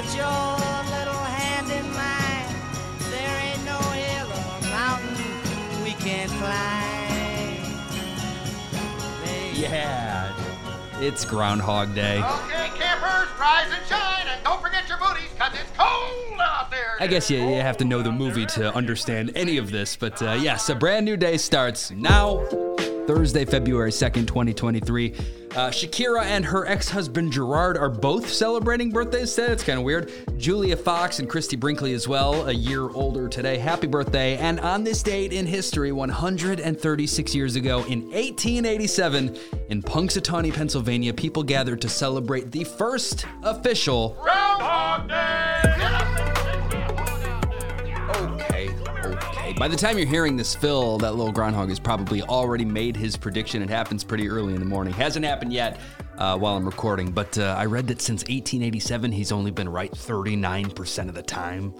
put your little hand in mine. There ain't no hill or mountain we can't climb. Baby. Yeah. It's Groundhog Day. Okay, campers, rise and shine, and don't forget your booties, cause it's cold out there. I guess you, you have to know the movie to understand any of this, but uh, yes, a brand new day starts now, Thursday, February 2nd, 2023. Uh, Shakira and her ex husband Gerard are both celebrating birthdays today. It's kind of weird. Julia Fox and Christie Brinkley as well, a year older today. Happy birthday. And on this date in history, 136 years ago, in 1887, in Punxsutawney, Pennsylvania, people gathered to celebrate the first official Groundhog Day! By the time you're hearing this, Phil, that little groundhog has probably already made his prediction. It happens pretty early in the morning. Hasn't happened yet uh, while I'm recording, but uh, I read that since 1887, he's only been right 39% of the time.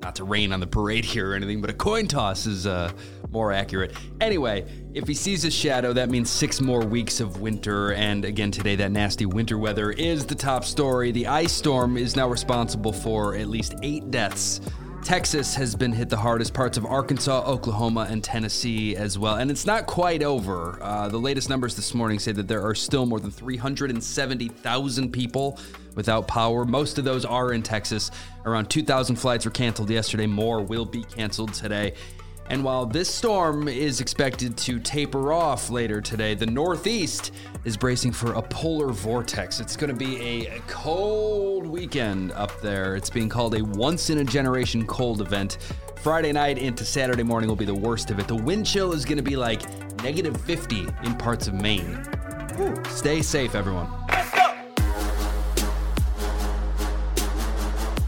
Not to rain on the parade here or anything, but a coin toss is uh, more accurate. Anyway, if he sees a shadow, that means six more weeks of winter. And again, today, that nasty winter weather is the top story. The ice storm is now responsible for at least eight deaths. Texas has been hit the hardest, parts of Arkansas, Oklahoma, and Tennessee as well. And it's not quite over. Uh, the latest numbers this morning say that there are still more than 370,000 people without power. Most of those are in Texas. Around 2,000 flights were canceled yesterday. More will be canceled today. And while this storm is expected to taper off later today, the Northeast is bracing for a polar vortex. It's going to be a cold weekend up there. It's being called a once in a generation cold event. Friday night into Saturday morning will be the worst of it. The wind chill is going to be like negative 50 in parts of Maine. Stay safe, everyone.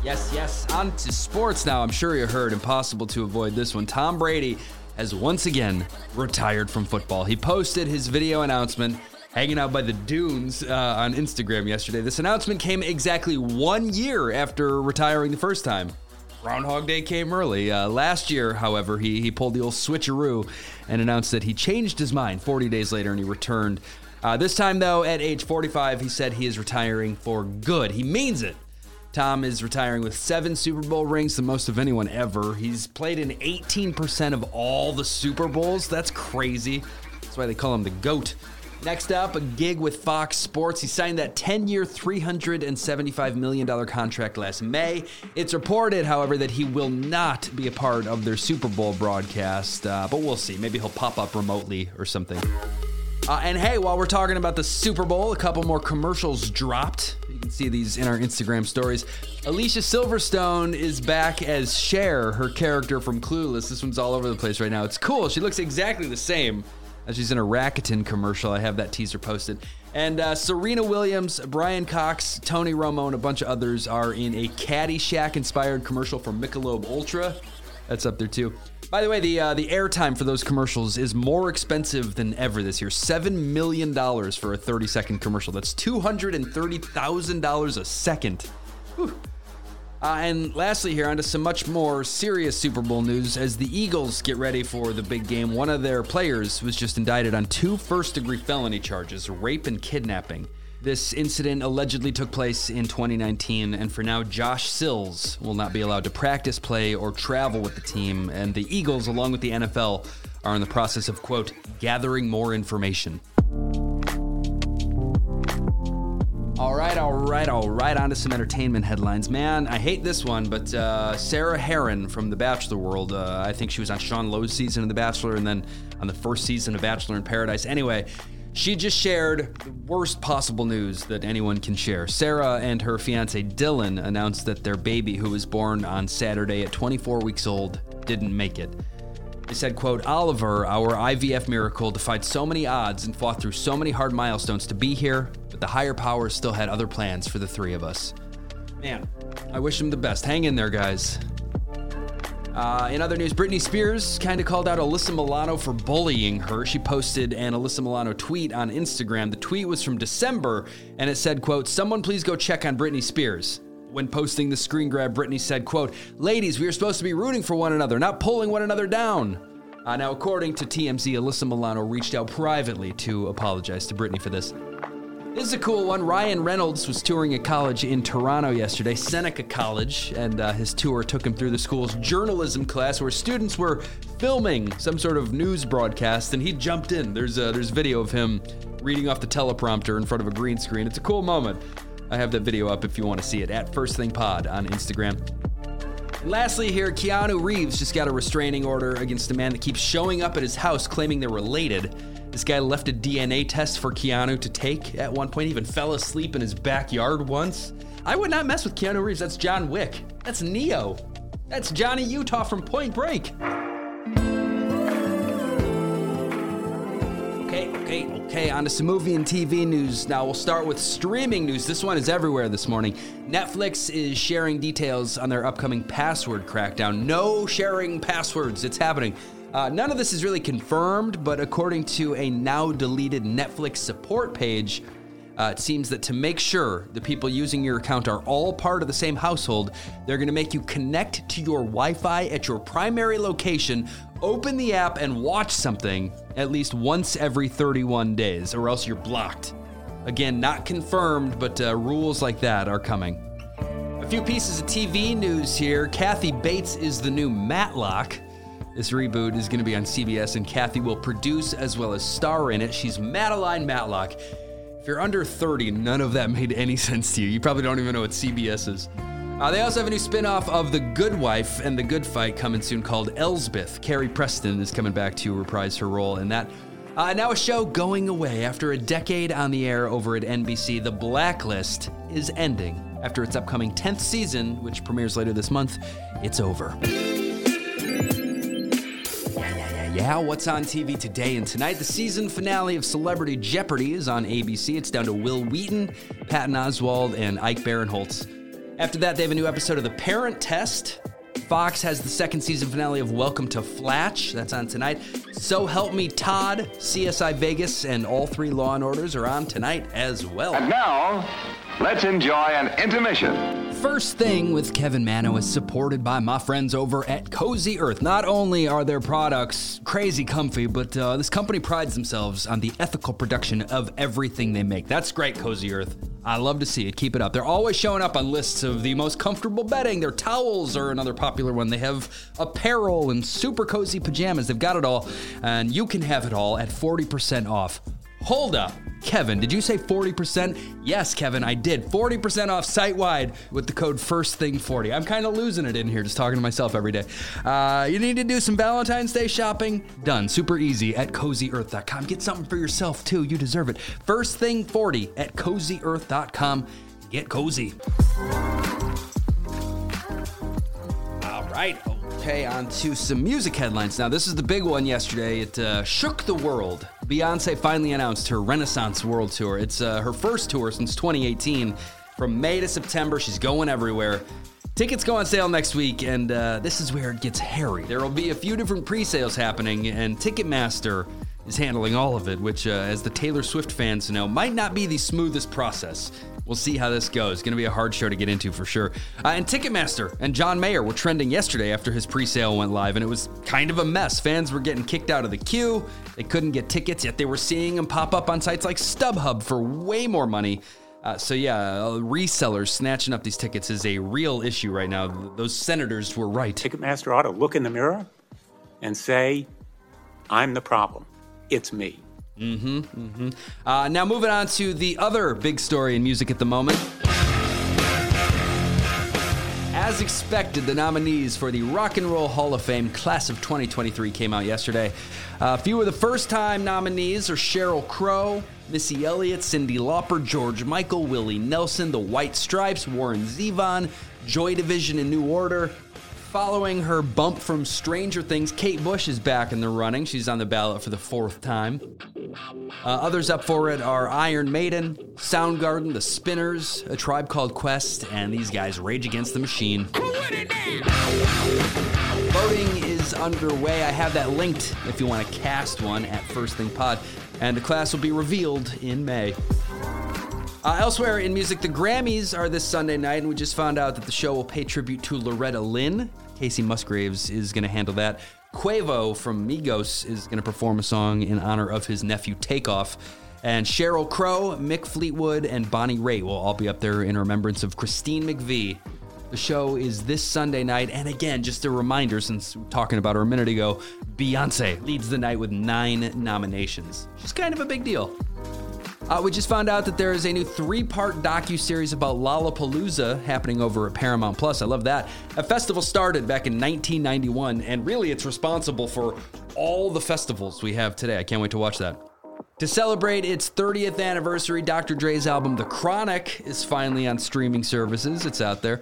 Yes, yes. On to sports now. I'm sure you heard, impossible to avoid this one. Tom Brady has once again retired from football. He posted his video announcement hanging out by the dunes uh, on Instagram yesterday. This announcement came exactly one year after retiring the first time. Groundhog Day came early. Uh, last year, however, he, he pulled the old switcheroo and announced that he changed his mind 40 days later and he returned. Uh, this time, though, at age 45, he said he is retiring for good. He means it. Tom is retiring with seven Super Bowl rings, the most of anyone ever. He's played in 18% of all the Super Bowls. That's crazy. That's why they call him the GOAT. Next up, a gig with Fox Sports. He signed that 10 year, $375 million contract last May. It's reported, however, that he will not be a part of their Super Bowl broadcast, uh, but we'll see. Maybe he'll pop up remotely or something. Uh, and hey, while we're talking about the Super Bowl, a couple more commercials dropped. See these in our Instagram stories. Alicia Silverstone is back as Cher, her character from Clueless. This one's all over the place right now. It's cool. She looks exactly the same as she's in a Rakuten commercial. I have that teaser posted. And uh, Serena Williams, Brian Cox, Tony Romo, and a bunch of others are in a Caddyshack inspired commercial for Michelob Ultra. That's up there too. By the way, the uh, the airtime for those commercials is more expensive than ever this year. Seven million dollars for a 30 second commercial. That's two hundred and thirty thousand dollars a second. Uh, and lastly, here onto some much more serious Super Bowl news. As the Eagles get ready for the big game, one of their players was just indicted on two first degree felony charges rape and kidnapping. This incident allegedly took place in 2019, and for now, Josh Sills will not be allowed to practice, play, or travel with the team. And the Eagles, along with the NFL, are in the process of, quote, gathering more information. All right, all right, all right. On to some entertainment headlines. Man, I hate this one, but uh, Sarah Herron from The Bachelor World, uh, I think she was on Sean Lowe's season of The Bachelor and then on the first season of Bachelor in Paradise. Anyway, she just shared the worst possible news that anyone can share. Sarah and her fiance Dylan announced that their baby, who was born on Saturday at 24 weeks old, didn't make it. They said, quote, Oliver, our IVF miracle, defied so many odds and fought through so many hard milestones to be here, but the higher powers still had other plans for the three of us. Man, I wish him the best. Hang in there, guys. Uh, in other news, Britney Spears kind of called out Alyssa Milano for bullying her. She posted an Alyssa Milano tweet on Instagram. The tweet was from December, and it said, quote, Someone please go check on Britney Spears. When posting the screen grab, Britney said, quote, Ladies, we are supposed to be rooting for one another, not pulling one another down. Uh, now, according to TMZ, Alyssa Milano reached out privately to apologize to Britney for this. This is a cool one. Ryan Reynolds was touring a college in Toronto yesterday, Seneca College, and uh, his tour took him through the school's journalism class where students were filming some sort of news broadcast, and he jumped in. There's uh, there's video of him reading off the teleprompter in front of a green screen. It's a cool moment. I have that video up if you want to see it at First Thing Pod on Instagram. And lastly, here, Keanu Reeves just got a restraining order against a man that keeps showing up at his house claiming they're related. This guy left a DNA test for Keanu to take at one point, even fell asleep in his backyard once. I would not mess with Keanu Reeves. That's John Wick. That's Neo. That's Johnny Utah from Point Break. Okay, okay, okay. On to some movie and TV news. Now we'll start with streaming news. This one is everywhere this morning. Netflix is sharing details on their upcoming password crackdown. No sharing passwords. It's happening. Uh, none of this is really confirmed, but according to a now deleted Netflix support page, uh, it seems that to make sure the people using your account are all part of the same household, they're going to make you connect to your Wi Fi at your primary location, open the app, and watch something at least once every 31 days, or else you're blocked. Again, not confirmed, but uh, rules like that are coming. A few pieces of TV news here. Kathy Bates is the new Matlock. This reboot is going to be on CBS, and Kathy will produce as well as star in it. She's Madeline Matlock. If you're under 30, none of that made any sense to you. You probably don't even know what CBS is. Uh, they also have a new spin off of The Good Wife and The Good Fight coming soon called Elsbeth. Carrie Preston is coming back to reprise her role in that. Uh, now, a show going away after a decade on the air over at NBC. The Blacklist is ending after its upcoming 10th season, which premieres later this month. It's over. Yeah, what's on TV today and tonight? The season finale of Celebrity Jeopardy is on ABC. It's down to Wil Wheaton, Patton Oswalt, and Ike Barinholtz. After that, they have a new episode of The Parent Test. Fox has the second season finale of Welcome to Flatch. That's on tonight. So Help Me Todd, CSI Vegas, and all three Law and Orders are on tonight as well. And now, let's enjoy an intermission. First Thing with Kevin Mano is supported by my friends over at Cozy Earth. Not only are their products crazy comfy, but uh, this company prides themselves on the ethical production of everything they make. That's great, Cozy Earth. I love to see it. Keep it up. They're always showing up on lists of the most comfortable bedding. Their towels are another popular one. They have apparel and super cozy pajamas. They've got it all, and you can have it all at 40% off. Hold up. Kevin, did you say 40%? Yes, Kevin, I did. 40% off site wide with the code FIRSTTHING40. I'm kind of losing it in here just talking to myself every day. Uh, you need to do some Valentine's Day shopping? Done. Super easy at cozyearth.com. Get something for yourself too. You deserve it. First Thing 40 at cozyearth.com. Get cozy. All right. Okay, on to some music headlines. Now, this is the big one yesterday. It uh, shook the world. Beyonce finally announced her Renaissance World Tour. It's uh, her first tour since 2018. From May to September, she's going everywhere. Tickets go on sale next week, and uh, this is where it gets hairy. There will be a few different pre sales happening, and Ticketmaster is handling all of it, which, uh, as the Taylor Swift fans know, might not be the smoothest process. We'll see how this goes. Going to be a hard show to get into for sure. Uh, and Ticketmaster and John Mayer were trending yesterday after his pre sale went live, and it was kind of a mess. Fans were getting kicked out of the queue. They couldn't get tickets, yet they were seeing them pop up on sites like StubHub for way more money. Uh, so, yeah, uh, resellers snatching up these tickets is a real issue right now. Those senators were right. Ticketmaster ought to look in the mirror and say, I'm the problem. It's me. Mm-hmm. Mm-hmm. Uh, now moving on to the other big story in music at the moment. As expected, the nominees for the Rock and Roll Hall of Fame class of 2023 came out yesterday. A few of the first-time nominees are Sheryl Crow, Missy Elliott, Cyndi Lauper, George Michael, Willie Nelson, The White Stripes, Warren Zevon, Joy Division, and New Order. Following her bump from Stranger Things, Kate Bush is back in the running. She's on the ballot for the fourth time. Uh, others up for it are Iron Maiden, Soundgarden, The Spinners, A Tribe Called Quest, and these guys Rage Against the Machine. Voting is underway. I have that linked if you want to cast one at First Thing Pod, and the class will be revealed in May. Uh, elsewhere in music, the Grammys are this Sunday night, and we just found out that the show will pay tribute to Loretta Lynn. Kacey Musgraves is going to handle that. Quavo from Migos is going to perform a song in honor of his nephew Takeoff. And Sheryl Crow, Mick Fleetwood, and Bonnie Raitt will all be up there in remembrance of Christine McVie. The show is this Sunday night, and again, just a reminder since we were talking about her a minute ago, Beyonce leads the night with nine nominations. She's kind of a big deal. Uh, we just found out that there is a new three-part docu-series about Lollapalooza happening over at Paramount Plus. I love that. A festival started back in 1991, and really, it's responsible for all the festivals we have today. I can't wait to watch that. To celebrate its 30th anniversary, Dr. Dre's album The Chronic is finally on streaming services. It's out there.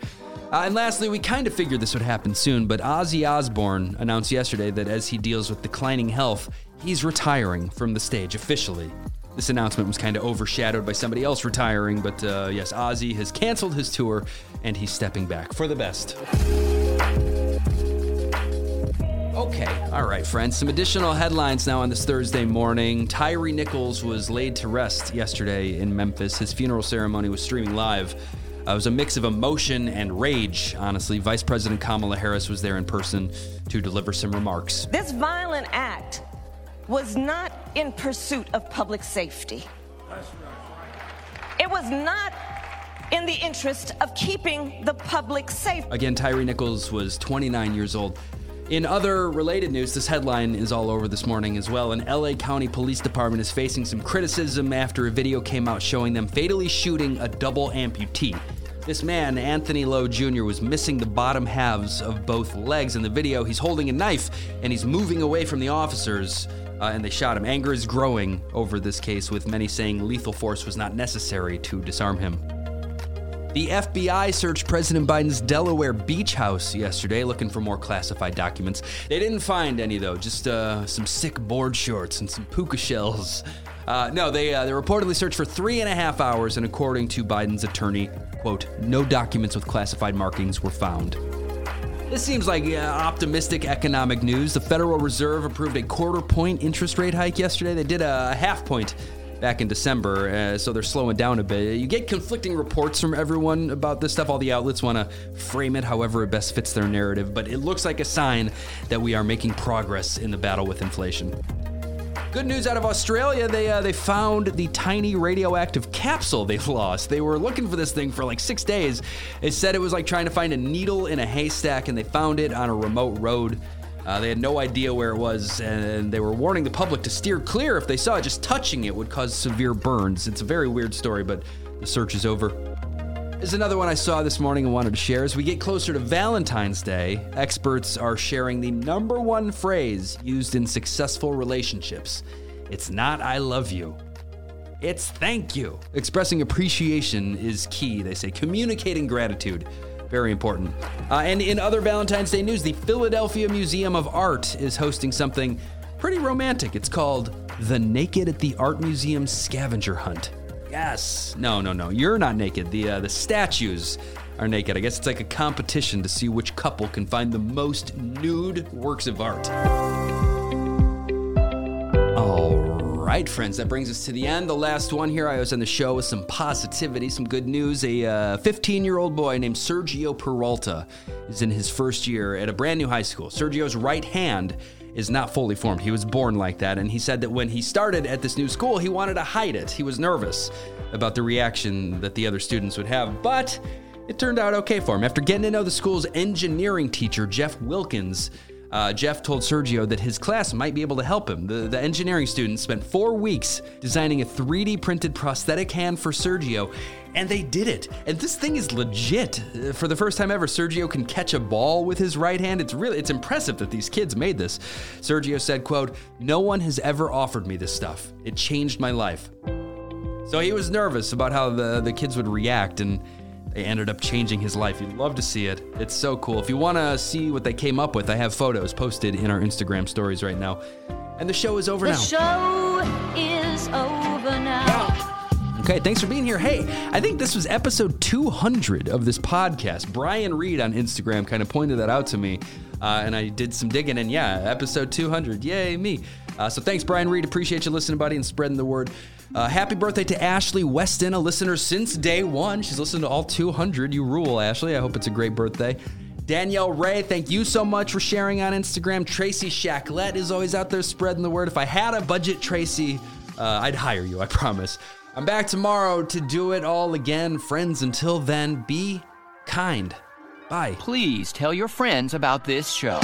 Uh, and lastly, we kind of figured this would happen soon, but Ozzy Osbourne announced yesterday that as he deals with declining health, he's retiring from the stage officially. This announcement was kind of overshadowed by somebody else retiring, but uh, yes, Ozzy has canceled his tour and he's stepping back for the best. Okay, all right, friends. Some additional headlines now on this Thursday morning. Tyre Nichols was laid to rest yesterday in Memphis. His funeral ceremony was streaming live. Uh, it was a mix of emotion and rage, honestly. Vice President Kamala Harris was there in person to deliver some remarks. This violent act was not in pursuit of public safety. It was not in the interest of keeping the public safe. Again, Tyre Nichols was 29 years old. In other related news, this headline is all over this morning as well. An LA County Police Department is facing some criticism after a video came out showing them fatally shooting a double amputee. This man, Anthony Lowe Jr., was missing the bottom halves of both legs in the video. He's holding a knife and he's moving away from the officers, uh, and they shot him. Anger is growing over this case, with many saying lethal force was not necessary to disarm him. The FBI searched President Biden's Delaware beach house yesterday looking for more classified documents. They didn't find any, though, just uh, some sick board shorts and some puka shells. Uh, no, they, uh, they reportedly searched for three and a half hours, and according to Biden's attorney, quote, no documents with classified markings were found. This seems like uh, optimistic economic news. The Federal Reserve approved a quarter point interest rate hike yesterday. They did a half point back in December, uh, so they're slowing down a bit. You get conflicting reports from everyone about this stuff. All the outlets want to frame it however it best fits their narrative, but it looks like a sign that we are making progress in the battle with inflation. Good news out of Australia, they uh, they found the tiny radioactive capsule they've lost. They were looking for this thing for like six days. It said it was like trying to find a needle in a haystack, and they found it on a remote road. Uh, they had no idea where it was, and they were warning the public to steer clear if they saw it. Just touching it would cause severe burns. It's a very weird story, but the search is over. Is another one I saw this morning and wanted to share. As we get closer to Valentine's Day, experts are sharing the number one phrase used in successful relationships. It's not I love you. It's thank you. Expressing appreciation is key, they say. Communicating gratitude, very important. Uh, and in other Valentine's Day news, the Philadelphia Museum of Art is hosting something pretty romantic. It's called the Naked at the Art Museum Scavenger Hunt. Yes. No, no, no. You're not naked. The uh, the statues are naked. I guess it's like a competition to see which couple can find the most nude works of art. All right, friends, that brings us to the end. The last one here. I was on the show with some positivity, some good news. A 15 uh, year old boy named Sergio Peralta is in his first year at a brand new high school. Sergio's right hand is not fully formed. He was born like that. And he said that when he started at this new school, he wanted to hide it. He was nervous about the reaction that the other students would have. But it turned out okay for him. After getting to know the school's engineering teacher, Jeff Wilkins, uh, Jeff told Sergio that his class might be able to help him. The, the engineering students spent four weeks designing a 3D printed prosthetic hand for Sergio, and they did it. And this thing is legit. Uh, For the first time ever, Sergio can catch a ball with his right hand. It's really it's impressive that these kids made this. Sergio said, quote, "No one has ever offered me this stuff. It changed my life." So he was nervous about how the, the kids would react, and they ended up changing his life. You'd love to see it. It's so cool. If you want to see what they came up with, I have photos posted in our Instagram stories right now. And the show is over The now. The show is over now. Okay, thanks for being here. Hey, I think this was episode 200 of this podcast. Brian Reed on Instagram kind of pointed that out to me, uh, and I did some digging, and yeah, episode 200. Yay, me. Uh, so thanks, Brian Reed. Appreciate you listening, buddy, and spreading the word. Uh, happy birthday to Ashley Weston, a listener since day one. She's listened to all 200. You rule, Ashley. I hope it's a great birthday. Danielle Ray, thank you so much for sharing on Instagram. Tracy Shacklet is always out there spreading the word. If I had a budget, Tracy, Uh, I'd hire you, I promise. I'm back tomorrow to do it all again. Friends, until then, be kind. Bye. Please tell your friends about this show.